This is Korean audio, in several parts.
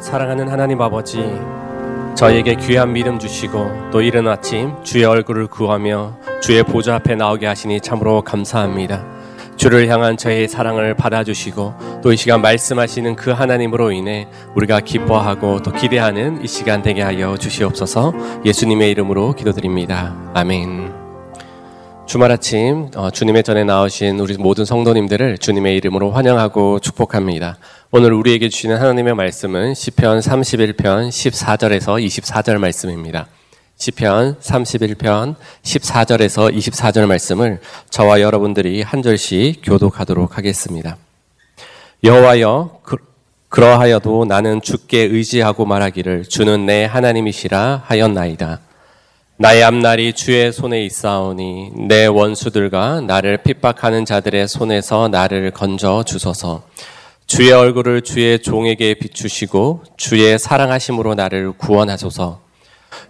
사랑하는 하나님 아버지, 저에게 귀한 믿음 주시고 또 이른 아침 주의 얼굴을 구하며 주의 보좌 앞에 나오게 하시니 참으로 감사합니다. 주를 향한 저의 사랑을 받아주시고 또 이 시간 말씀하시는 그 하나님으로 인해 우리가 기뻐하고 또 기대하는 이 시간 되게 하여 주시옵소서 예수님의 이름으로 기도드립니다. 아멘. 주말 아침 어, 주님의 전에 나오신 우리 모든 성도님들을 주님의 이름으로 환영하고 축복합니다. 오늘 우리에게 주시는 하나님의 말씀은 시편 31편 14절에서 24절 말씀입니다. 시편 31편 14절에서 24절 말씀을 저와 여러분들이 한 절씩 교독하도록 하겠습니다. 여호와여 그, 그러하여도 나는 주께 의지하고 말하기를 주는 내 하나님이시라 하였나이다. 나의 앞날이 주의 손에 있사오니 내 원수들과 나를 핍박하는 자들의 손에서 나를 건져 주소서. 주의 얼굴을 주의 종에게 비추시고 주의 사랑하심으로 나를 구원하소서.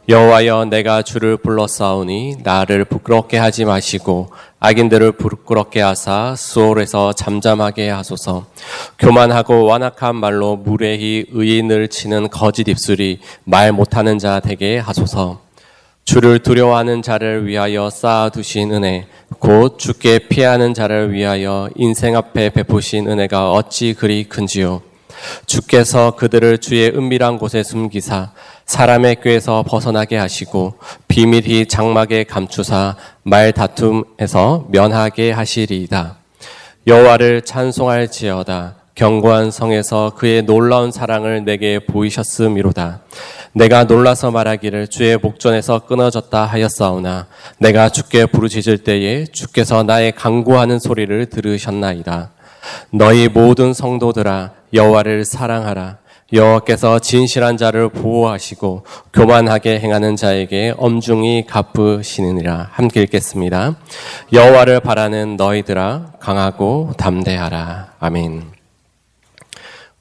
여호와여 내가 주를 불러싸우니 나를 부끄럽게 하지 마시고 악인들을 부끄럽게 하사 수월에서 잠잠하게 하소서. 교만하고 완악한 말로 무례히 의인을 치는 거짓 입술이 말 못하는 자 되게 하소서. 주를 두려워하는 자를 위하여 쌓아두신 은혜, 곧 주께 피하는 자를 위하여 인생 앞에 베푸신 은혜가 어찌 그리 큰지요. 주께서 그들을 주의 은밀한 곳에 숨기사 사람의 꾀에서 벗어나게 하시고 비밀히 장막에 감추사 말 다툼에서 면하게 하시리이다. 여호와를 찬송할지어다. 경고한 성에서 그의 놀라운 사랑을 내게 보이셨음이로다. 내가 놀라서 말하기를 주의 목전에서 끊어졌다 하였사오나 내가 주께 부르짖을 때에 주께서 나의 강구하는 소리를 들으셨나이다. 너희 모든 성도들아 여호와를 사랑하라. 여호와께서 진실한 자를 보호하시고 교만하게 행하는 자에게 엄중히 갚으시느니라. 함께 읽겠습니다. 여호와를 바라는 너희들아 강하고 담대하라. 아멘.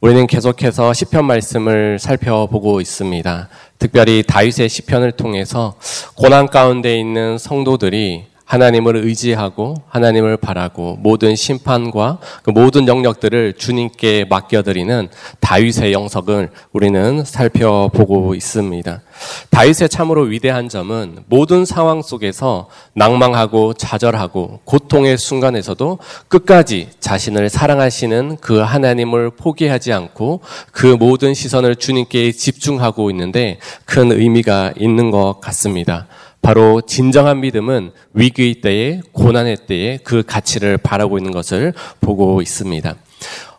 우리는 계속해서 시편 말씀을 살펴보고 있습니다. 특별히 다윗의 시편을 통해서 고난 가운데 있는 성도들이 하나님을 의지하고 하나님을 바라고 모든 심판과 그 모든 영역들을 주님께 맡겨드리는 다윗의 영석을 우리는 살펴보고 있습니다. 다윗의 참으로 위대한 점은 모든 상황 속에서 낭망하고 좌절하고 고통의 순간에서도 끝까지 자신을 사랑하시는 그 하나님을 포기하지 않고 그 모든 시선을 주님께 집중하고 있는데 큰 의미가 있는 것 같습니다. 바로 진정한 믿음은 위기의 때에 고난의 때에 그 가치를 바라고 있는 것을 보고 있습니다.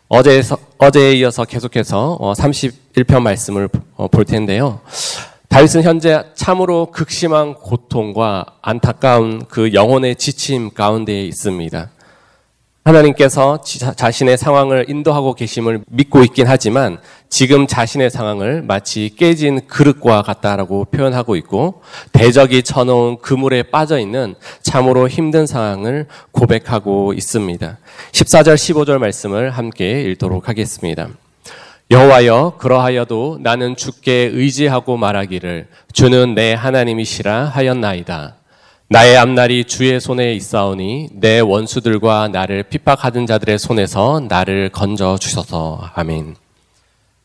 어제 어제에 이어서 계속해서 31편 어, 말씀을 어, 볼 텐데요. 다윗은 현재 참으로 극심한 고통과 안타까운 그 영혼의 지침 가운데에 있습니다. 하나님께서 자신의 상황을 인도하고 계심을 믿고 있긴 하지만 지금 자신의 상황을 마치 깨진 그릇과 같다라고 표현하고 있고 대적이 쳐놓은 그물에 빠져 있는 참으로 힘든 상황을 고백하고 있습니다. 14절 15절 말씀을 함께 읽도록 하겠습니다. 여호와여 그러하여도 나는 주께 의지하고 말하기를 주는 내 하나님이시라 하였나이다. 나의 앞날이 주의 손에 있사오니 내 원수들과 나를 핍박하던 자들의 손에서 나를 건져 주셔서 아멘.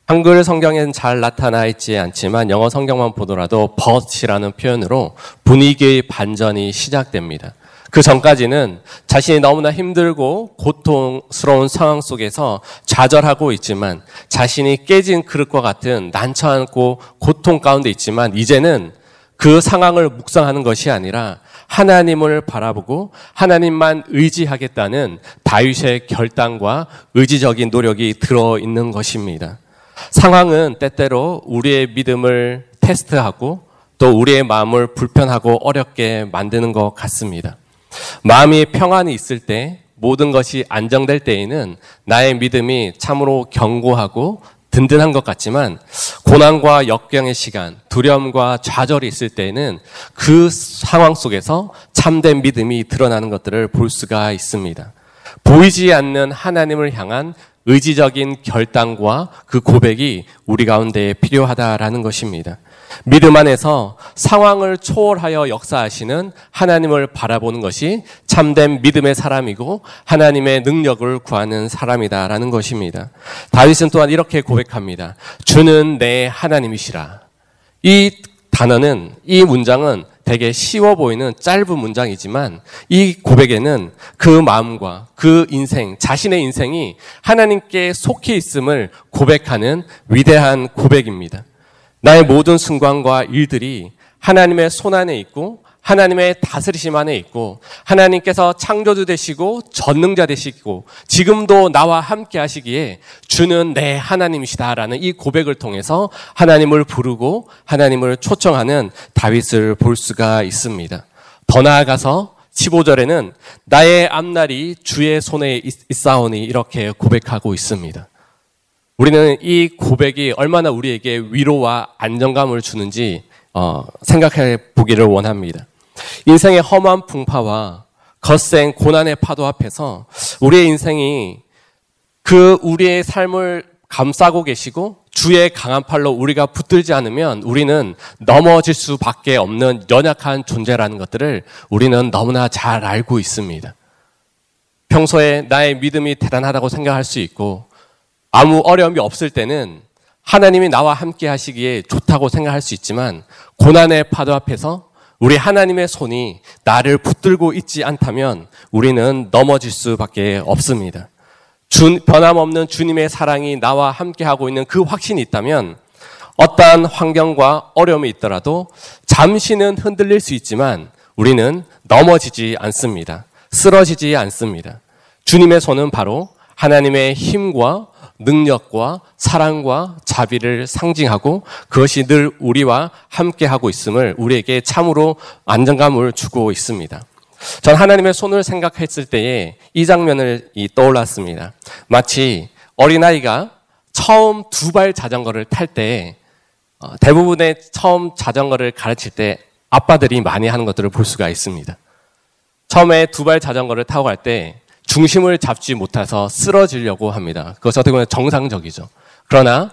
한글 성경엔 잘 나타나 있지 않지만 영어 성경만 보더라도 but이라는 표현으로 분위기의 반전이 시작됩니다. 그 전까지는 자신이 너무나 힘들고 고통스러운 상황 속에서 좌절하고 있지만 자신이 깨진 그릇과 같은 난처하고 고통 가운데 있지만 이제는 그 상황을 묵상하는 것이 아니라 하나님을 바라보고 하나님만 의지하겠다는 다윗의 결단과 의지적인 노력이 들어 있는 것입니다. 상황은 때때로 우리의 믿음을 테스트하고 또 우리의 마음을 불편하고 어렵게 만드는 것 같습니다. 마음이 평안이 있을 때 모든 것이 안정될 때에는 나의 믿음이 참으로 견고하고 든든한 것 같지만 고난과 역경의 시간, 두려움과 좌절이 있을 때에는 그 상황 속에서 참된 믿음이 드러나는 것들을 볼 수가 있습니다. 보이지 않는 하나님을 향한 의지적인 결단과 그 고백이 우리 가운데 필요하다라는 것입니다. 믿음 안에서 상황을 초월하여 역사하시는 하나님을 바라보는 것이 참된 믿음의 사람이고 하나님의 능력을 구하는 사람이다라는 것입니다. 다윗은 또한 이렇게 고백합니다. 주는 내 하나님이시라. 이 단어는 이 문장은 되게 쉬워 보이는 짧은 문장이지만 이 고백에는 그 마음과 그 인생, 자신의 인생이 하나님께 속해 있음을 고백하는 위대한 고백입니다. 나의 모든 순간과 일들이 하나님의 손 안에 있고 하나님의 다스리심 안에 있고 하나님께서 창조주 되시고 전능자 되시고 지금도 나와 함께 하시기에 주는 내 하나님이시다라는 이 고백을 통해서 하나님을 부르고 하나님을 초청하는 다윗을 볼 수가 있습니다. 더 나아가서 15절에는 나의 앞날이 주의 손에 있사오니 이렇게 고백하고 있습니다. 우리는 이 고백이 얼마나 우리에게 위로와 안정감을 주는지 어, 생각해 보기를 원합니다. 인생의 험한 풍파와 거센 고난의 파도 앞에서 우리의 인생이 그 우리의 삶을 감싸고 계시고 주의 강한 팔로 우리가 붙들지 않으면 우리는 넘어질 수밖에 없는 연약한 존재라는 것들을 우리는 너무나 잘 알고 있습니다. 평소에 나의 믿음이 대단하다고 생각할 수 있고 아무 어려움이 없을 때는 하나님이 나와 함께 하시기에 좋다고 생각할 수 있지만 고난의 파도 앞에서 우리 하나님의 손이 나를 붙들고 있지 않다면 우리는 넘어질 수밖에 없습니다. 주, 변함없는 주님의 사랑이 나와 함께 하고 있는 그 확신이 있다면 어떠한 환경과 어려움이 있더라도 잠시는 흔들릴 수 있지만 우리는 넘어지지 않습니다. 쓰러지지 않습니다. 주님의 손은 바로 하나님의 힘과 능력과 사랑과 자비를 상징하고 그것이 늘 우리와 함께하고 있음을 우리에게 참으로 안정감을 주고 있습니다. 전 하나님의 손을 생각했을 때에 이 장면을 떠올랐습니다. 마치 어린아이가 처음 두 발 자전거를 탈때 어, 대부분의 처음 자전거를 가르칠 때 아빠들이 많이 하는 것들을 볼 수가 있습니다. 처음에 두 발 자전거를 타고 갈 때 중심을 잡지 못해서 쓰러지려고 합니다. 그것이 어떻게 보면 정상적이죠. 그러나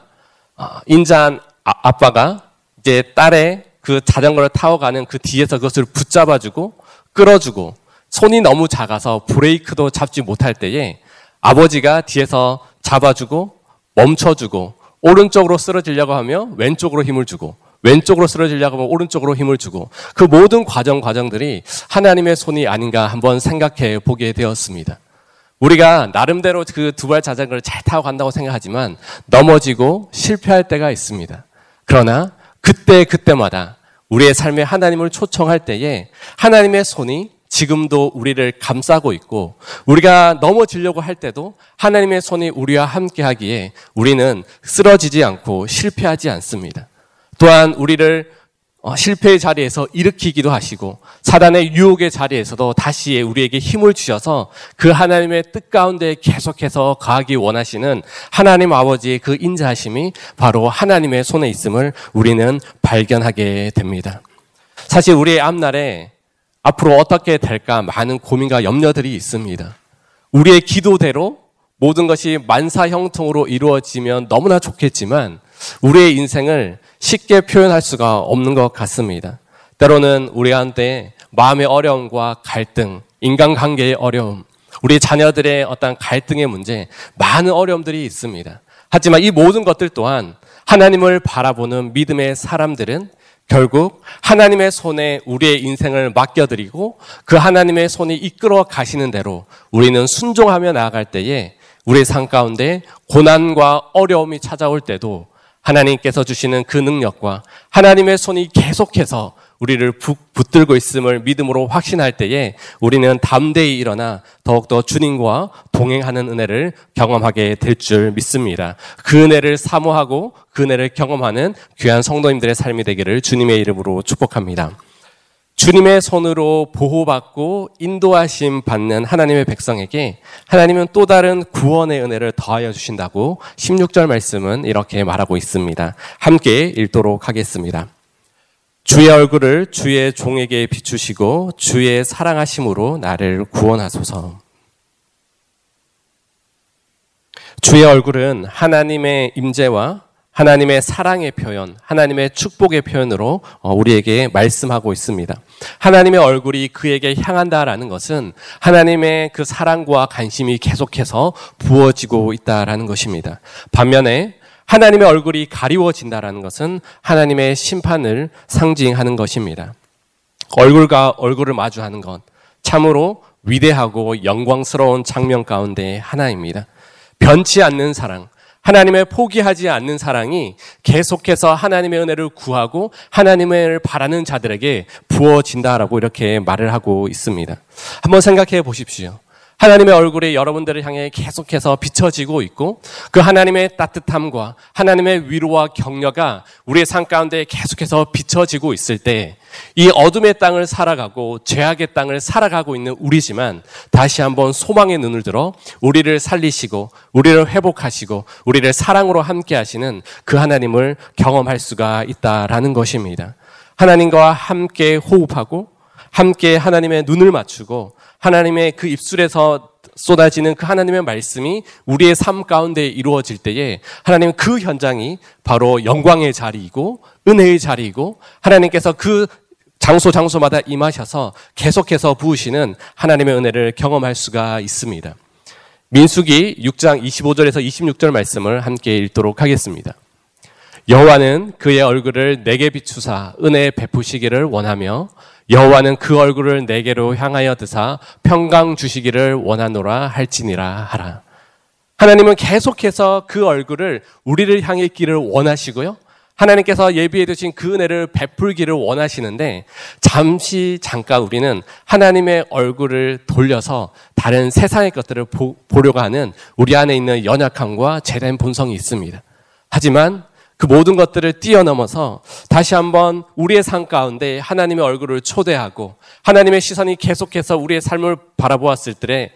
어, 인자한 아, 아빠가 이제 딸의 그 자전거를 타고 가는 그 뒤에서 그것을 붙잡아주고 끌어주고 손이 너무 작아서 브레이크도 잡지 못할 때에 아버지가 뒤에서 잡아주고 멈춰주고 오른쪽으로 쓰러지려고 하며 왼쪽으로 힘을 주고 왼쪽으로 쓰러지려고 하면 오른쪽으로 힘을 주고 그 모든 과정 과정들이 하나님의 손이 아닌가 한번 생각해 보게 되었습니다. 우리가 나름대로 그 두 발 자전거를 잘 타고 간다고 생각하지만 넘어지고 실패할 때가 있습니다. 그러나 그때 그때마다 우리의 삶에 하나님을 초청할 때에 하나님의 손이 지금도 우리를 감싸고 있고 우리가 넘어지려고 할 때도 하나님의 손이 우리와 함께 하기에 우리는 쓰러지지 않고 실패하지 않습니다. 또한 우리를 어, 실패의 자리에서 일으키기도 하시고 사단의 유혹의 자리에서도 다시 우리에게 힘을 주셔서 그 하나님의 뜻 가운데 계속해서 가기 원하시는 하나님 아버지의 그 인자하심이 바로 하나님의 손에 있음을 우리는 발견하게 됩니다. 사실 우리의 앞날에 앞으로 어떻게 될까 많은 고민과 염려들이 있습니다. 우리의 기도대로 모든 것이 만사형통으로 이루어지면 너무나 좋겠지만 우리의 인생을 쉽게 표현할 수가 없는 것 같습니다. 때로는 우리한테 마음의 어려움과 갈등, 인간관계의 어려움, 우리 자녀들의 어떤 갈등의 문제, 많은 어려움들이 있습니다. 하지만 이 모든 것들 또한 하나님을 바라보는 믿음의 사람들은 결국 하나님의 손에 우리의 인생을 맡겨드리고 그 하나님의 손이 이끌어 가시는 대로 우리는 순종하며 나아갈 때에 우리의 삶 가운데 고난과 어려움이 찾아올 때도 하나님께서 주시는 그 능력과 하나님의 손이 계속해서 우리를 붙들고 있음을 믿음으로 확신할 때에 우리는 담대히 일어나 더욱더 주님과 동행하는 은혜를 경험하게 될 줄 믿습니다. 그 은혜를 사모하고 그 은혜를 경험하는 귀한 성도님들의 삶이 되기를 주님의 이름으로 축복합니다. 주님의 손으로 보호받고 인도하심 받는 하나님의 백성에게 하나님은 또 다른 구원의 은혜를 더하여 주신다고 16절 말씀은 이렇게 말하고 있습니다. 함께 읽도록 하겠습니다. 주의 얼굴을 주의 종에게 비추시고 주의 사랑하심으로 나를 구원하소서. 주의 얼굴은 하나님의 임재와 하나님의 사랑의 표현, 하나님의 축복의 표현으로 어, 우리에게 말씀하고 있습니다. 하나님의 얼굴이 그에게 향한다라는 것은 하나님의 그 사랑과 관심이 계속해서 부어지고 있다라는 것입니다. 반면에 하나님의 얼굴이 가리워진다라는 것은 하나님의 심판을 상징하는 것입니다. 얼굴과 얼굴을 마주하는 것 참으로 위대하고 영광스러운 장면 가운데 하나입니다. 변치 않는 사랑, 하나님의 포기하지 않는 사랑이 계속해서 하나님의 은혜를 구하고 하나님을 바라는 자들에게 부어진다라고 이렇게 말을 하고 있습니다. 한번 생각해 보십시오. 하나님의 얼굴이 여러분들을 향해 계속해서 비춰지고 있고 그 하나님의 따뜻함과 하나님의 위로와 격려가 우리의 삶 가운데 계속해서 비춰지고 있을 때 이 어둠의 땅을 살아가고 죄악의 땅을 살아가고 있는 우리지만 다시 한번 소망의 눈을 들어 우리를 살리시고 우리를 회복하시고 우리를 사랑으로 함께 하시는 그 하나님을 경험할 수가 있다라는 것입니다. 하나님과 함께 호흡하고 함께 하나님의 눈을 맞추고 하나님의 그 입술에서 쏟아지는 그 하나님의 말씀이 우리의 삶 가운데 이루어질 때에 하나님 그 현장이 바로 영광의 자리이고 은혜의 자리이고 하나님께서 그 장소 장소마다 임하셔서 계속해서 부으시는 하나님의 은혜를 경험할 수가 있습니다. 민수기 6장 25절에서 26절 말씀을 함께 읽도록 하겠습니다. 여호와는 그의 얼굴을 내게 비추사 은혜 베푸시기를 원하며 여호와는 그 얼굴을 내게로 향하여 드사 평강 주시기를 원하노라 할지니라 하라. 하나님은 계속해서 그 얼굴을 우리를 향해 있기를 원하시고요. 하나님께서 예비해 두신 그 은혜를 베풀기를 원하시는데 잠시 잠깐 우리는 하나님의 얼굴을 돌려서 다른 세상의 것들을 보, 려고 하는 우리 안에 있는 연약함과 재된 본성이 있습니다. 하지만 그 모든 것들을 뛰어넘어서 다시 한번 우리의 삶 가운데 하나님의 얼굴을 초대하고 하나님의 시선이 계속해서 우리의 삶을 바라보았을 때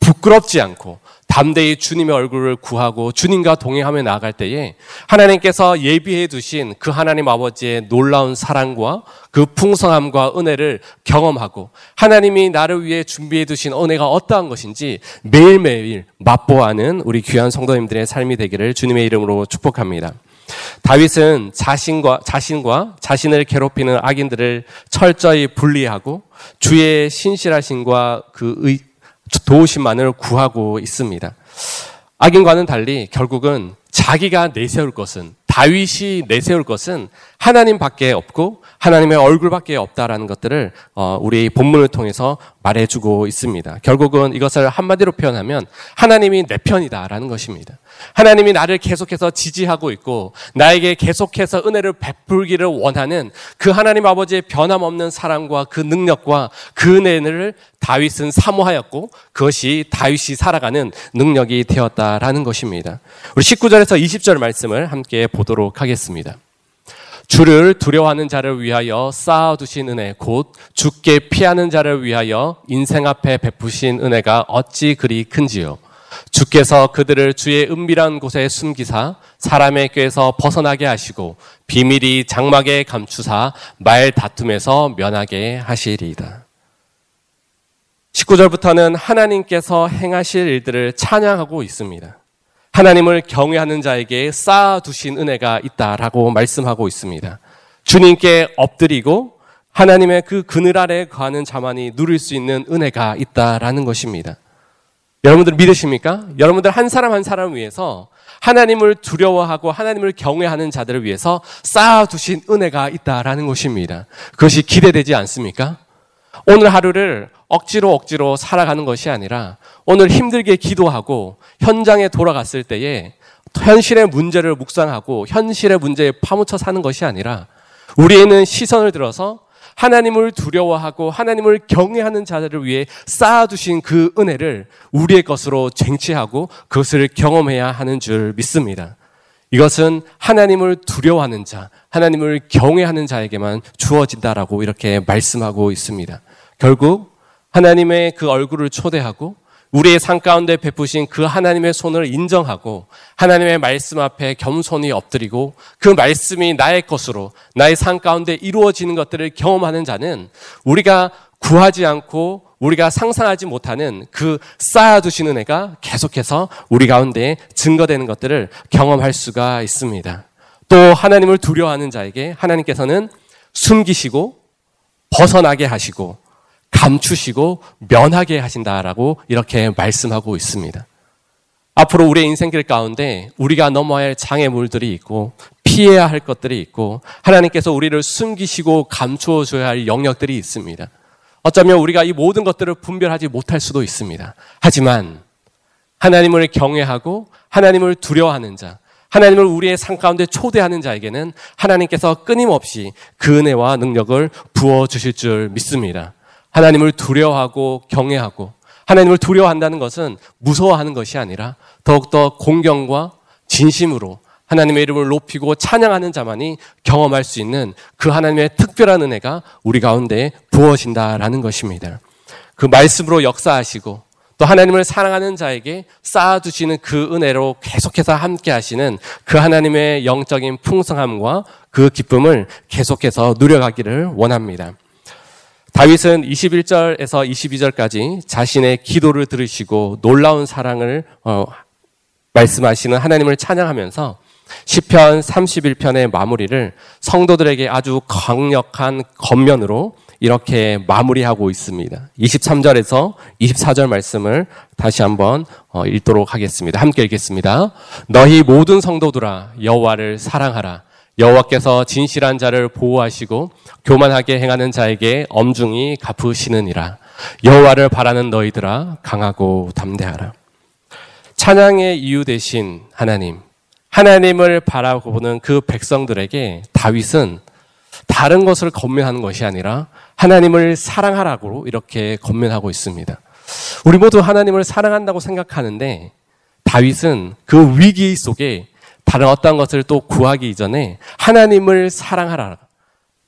부끄럽지 않고 담대히 주님의 얼굴을 구하고 주님과 동행하며 나아갈 때에 하나님께서 예비해 두신 그 하나님 아버지의 놀라운 사랑과 그 풍성함과 은혜를 경험하고 하나님이 나를 위해 준비해 두신 은혜가 어떠한 것인지 매일매일 맛보아하는 우리 귀한 성도님들의 삶이 되기를 주님의 이름으로 축복합니다. 다윗은 자신과 자신과 자신을 괴롭히는 악인들을 철저히 분리하고 주의 신실하신과 그 의, 도우심만을 구하고 있습니다. 악인과는 달리 결국은 자기가 내세울 것은 다윗이 내세울 것은 하나님밖에 없고 하나님의 얼굴밖에 없다라는 것들을 어, 우리 본문을 통해서 말해주고 있습니다. 결국은 이것을 한마디로 표현하면 하나님이 내 편이다라는 것입니다. 하나님이 나를 계속해서 지지하고 있고 나에게 계속해서 은혜를 베풀기를 원하는 그 하나님 아버지의 변함없는 사랑과 그 능력과 그 은혜를 다윗은 사모하였고 그것이 다윗이 살아가는 능력이 되었다라는 것입니다. 우리 19절에서 20절 말씀을 함께 보도록 하겠습니다. 주를 두려워하는 자를 위하여 쌓아두신 은혜, 곧 죽게 피하는 자를 위하여 인생 앞에 베푸신 은혜가 어찌 그리 큰지요. 주께서 그들을 주의 은밀한 곳에 숨기사 사람의 꾀에서 벗어나게 하시고 비밀이 장막에 감추사 말 다툼에서 면하게 하시리이다. 19절부터는 하나님께서 행하실 일들을 찬양하고 있습니다. 하나님을 경외하는 자에게 쌓아두신 은혜가 있다라고 말씀하고 있습니다. 주님께 엎드리고 하나님의 그 그늘 아래 거하는 자만이 누릴 수 있는 은혜가 있다라는 것입니다. 여러분들 믿으십니까? 여러분들 한 사람 한 사람 위해서 하나님을 두려워하고 하나님을 경외하는 자들을 위해서 쌓아두신 은혜가 있다라는 것입니다. 그것이 기대되지 않습니까? 오늘 하루를 억지로 억지로 살아가는 것이 아니라 오늘 힘들게 기도하고 현장에 돌아갔을 때에 현실의 문제를 묵상하고 현실의 문제에 파묻혀 사는 것이 아니라 우리에는 시선을 들어서 하나님을 두려워하고 하나님을 경외하는 자들을 위해 쌓아두신 그 은혜를 우리의 것으로 쟁취하고 그것을 경험해야 하는 줄 믿습니다. 이것은 하나님을 두려워하는 자, 하나님을 경외하는 자에게만 주어진다라고 이렇게 말씀하고 있습니다. 결국 하나님의 그 얼굴을 초대하고 우리의 삶 가운데 베푸신 그 하나님의 손을 인정하고 하나님의 말씀 앞에 겸손히 엎드리고 그 말씀이 나의 것으로 나의 삶 가운데 이루어지는 것들을 경험하는 자는 우리가 구하지 않고 우리가 상상하지 못하는 그 쌓아두신 은혜가 계속해서 우리 가운데 증거되는 것들을 경험할 수가 있습니다. 또 하나님을 두려워하는 자에게 하나님께서는 숨기시고 벗어나게 하시고 감추시고 면하게 하신다라고 이렇게 말씀하고 있습니다. 앞으로 우리의 인생길 가운데 우리가 넘어야 할 장애물들이 있고 피해야 할 것들이 있고 하나님께서 우리를 숨기시고 감추어 줘야 할 영역들이 있습니다. 어쩌면 우리가 이 모든 것들을 분별하지 못할 수도 있습니다. 하지만 하나님을 경외하고 하나님을 두려워하는 자, 하나님을 우리의 삶 가운데 초대하는 자에게는 하나님께서 끊임없이 그 은혜와 능력을 부어 주실 줄 믿습니다. 하나님을 두려워하고 경외하고 하나님을 두려워한다는 것은 무서워하는 것이 아니라 더욱더 공경과 진심으로 하나님의 이름을 높이고 찬양하는 자만이 경험할 수 있는 그 하나님의 특별한 은혜가 우리 가운데 부어진다라는 것입니다. 그 말씀으로 역사하시고 또 하나님을 사랑하는 자에게 쌓아두시는 그 은혜로 계속해서 함께 하시는 그 하나님의 영적인 풍성함과 그 기쁨을 계속해서 누려가기를 원합니다. 다윗은 21절에서 22절까지 자신의 기도를 들으시고 놀라운 사랑을 어, 말씀하시는 하나님을 찬양하면서 시편 31편의 마무리를 성도들에게 아주 강력한 겉면으로 이렇게 마무리하고 있습니다. 23절에서 24절 말씀을 다시 한번 어, 읽도록 하겠습니다. 함께 읽겠습니다. 너희 모든 성도들아 여호와를 사랑하라. 여호와께서 진실한 자를 보호하시고 교만하게 행하는 자에게 엄중히 갚으시느니라. 여호와를 바라는 너희들아 강하고 담대하라. 찬양의 이유 대신 하나님, 하나님을 바라보는 그 백성들에게 다윗은 다른 것을 건면하는 것이 아니라 하나님을 사랑하라고 이렇게 건면하고 있습니다. 우리 모두 하나님을 사랑한다고 생각하는데 다윗은 그 위기 속에 다른 어떤 것을 또 구하기 이전에 하나님을 사랑하라.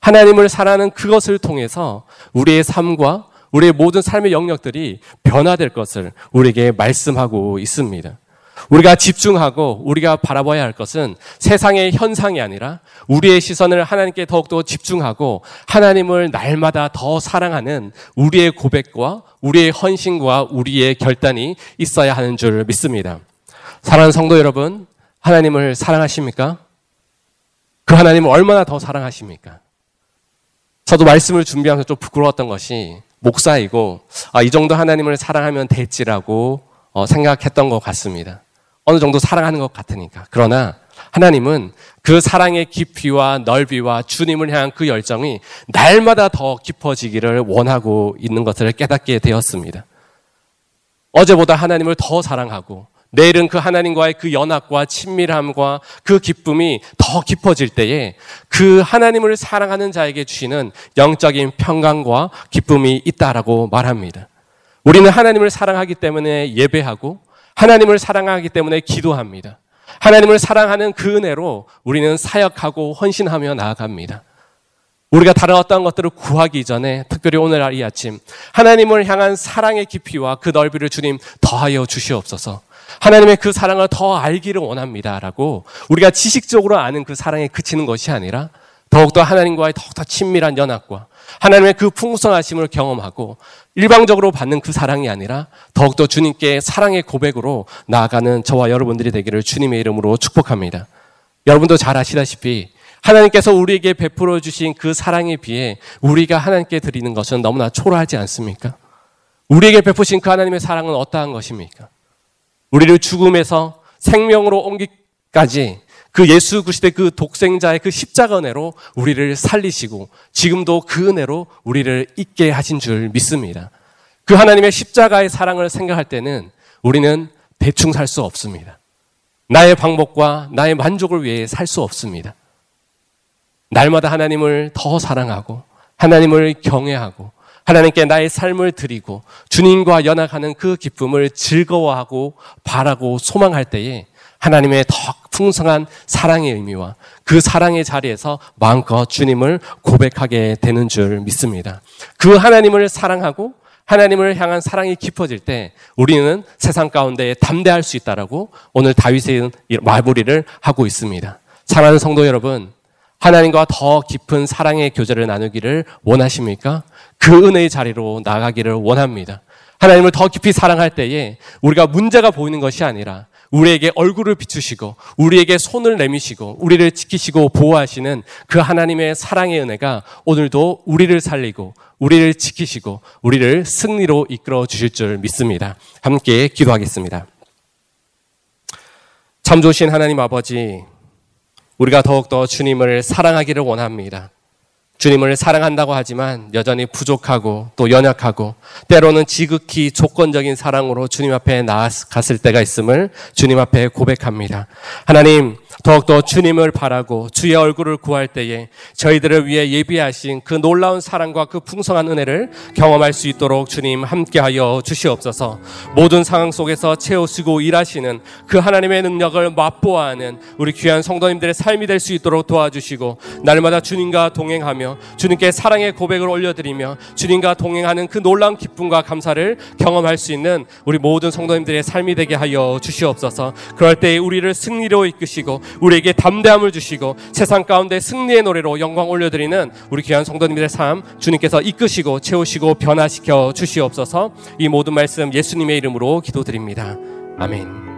하나님을 사랑하는 그것을 통해서 우리의 삶과 우리의 모든 삶의 영역들이 변화될 것을 우리에게 말씀하고 있습니다. 우리가 집중하고 우리가 바라봐야 할 것은 세상의 현상이 아니라 우리의 시선을 하나님께 더욱더 집중하고 하나님을 날마다 더 사랑하는 우리의 고백과 우리의 헌신과 우리의 결단이 있어야 하는 줄 믿습니다. 사랑하는 성도 여러분, 하나님을 사랑하십니까? 그 하나님을 얼마나 더 사랑하십니까? 저도 말씀을 준비하면서 좀 부끄러웠던 것이 목사이고 아, 이 정도 하나님을 사랑하면 됐지라고 어, 생각했던 것 같습니다. 어느 정도 사랑하는 것 같으니까. 그러나 하나님은 그 사랑의 깊이와 넓이와 주님을 향한 그 열정이 날마다 더 깊어지기를 원하고 있는 것을 깨닫게 되었습니다. 어제보다 하나님을 더 사랑하고 내일은 그 하나님과의 그 연합과 친밀함과 그 기쁨이 더 깊어질 때에 그 하나님을 사랑하는 자에게 주시는 영적인 평강과 기쁨이 있다라고 말합니다. 우리는 하나님을 사랑하기 때문에 예배하고 하나님을 사랑하기 때문에 기도합니다. 하나님을 사랑하는 그 은혜로 우리는 사역하고 헌신하며 나아갑니다. 우리가 다른 어떤 것들을 구하기 전에 특별히 오늘 이 아침 하나님을 향한 사랑의 깊이와 그 넓이를 주님 더하여 주시옵소서. 하나님의 그 사랑을 더 알기를 원합니다 라고 우리가 지식적으로 아는 그 사랑에 그치는 것이 아니라 더욱더 하나님과의 더욱더 친밀한 연합과 하나님의 그 풍성하심을 경험하고 일방적으로 받는 그 사랑이 아니라 더욱더 주님께 사랑의 고백으로 나아가는 저와 여러분들이 되기를 주님의 이름으로 축복합니다. 여러분도 잘 아시다시피 하나님께서 우리에게 베풀어 주신 그 사랑에 비해 우리가 하나님께 드리는 것은 너무나 초라하지 않습니까? 우리에게 베푸신 그 하나님의 사랑은 어떠한 것입니까? 우리를 죽음에서 생명으로 옮기까지 그 예수 그리스도의 그 독생자의 그 십자가 은혜로 우리를 살리시고 지금도 그 은혜로 우리를 있게 하신 줄 믿습니다. 그 하나님의 십자가의 사랑을 생각할 때는 우리는 대충 살 수 없습니다. 나의 방법과 나의 만족을 위해 살 수 없습니다. 날마다 하나님을 더 사랑하고 하나님을 경외하고 하나님께 나의 삶을 드리고 주님과 연합하는 그 기쁨을 즐거워하고 바라고 소망할 때에 하나님의 더 풍성한 사랑의 의미와 그 사랑의 자리에서 마음껏 주님을 고백하게 되는 줄 믿습니다. 그 하나님을 사랑하고 하나님을 향한 사랑이 깊어질 때 우리는 세상 가운데 담대할 수 있다라고 오늘 다윗의 마무리를 하고 있습니다. 사랑하는 성도 여러분, 하나님과 더 깊은 사랑의 교제를 나누기를 원하십니까? 그 은혜의 자리로 나가기를 원합니다. 하나님을 더 깊이 사랑할 때에 우리가 문제가 보이는 것이 아니라 우리에게 얼굴을 비추시고 우리에게 손을 내미시고 우리를 지키시고 보호하시는 그 하나님의 사랑의 은혜가 오늘도 우리를 살리고 우리를 지키시고 우리를 승리로 이끌어 주실 줄 믿습니다. 함께 기도하겠습니다. 참 좋으신 하나님 아버지, 우리가 더욱더 주님을 사랑하기를 원합니다. 주님을 사랑한다고 하지만 여전히 부족하고 또 연약하고 때로는 지극히 조건적인 사랑으로 주님 앞에 나아갔을 때가 있음을 주님 앞에 고백합니다. 하나님, 더욱더 주님을 바라고 주의 얼굴을 구할 때에 저희들을 위해 예비하신 그 놀라운 사랑과 그 풍성한 은혜를 경험할 수 있도록 주님 함께하여 주시옵소서 모든 상황 속에서 채우시고 일하시는 그 하나님의 능력을 맛보아하는 우리 귀한 성도님들의 삶이 될 수 있도록 도와주시고 날마다 주님과 동행하며 주님께 사랑의 고백을 올려드리며 주님과 동행하는 그 놀라운 기쁨과 감사를 경험할 수 있는 우리 모든 성도님들의 삶이 되게 하여 주시옵소서 그럴 때 우리를 승리로 이끄시고 우리에게 담대함을 주시고 세상 가운데 승리의 노래로 영광 올려드리는 우리 귀한 성도님들의 삶 주님께서 이끄시고 채우시고 변화시켜 주시옵소서 이 모든 말씀 예수님의 이름으로 기도드립니다. 아멘.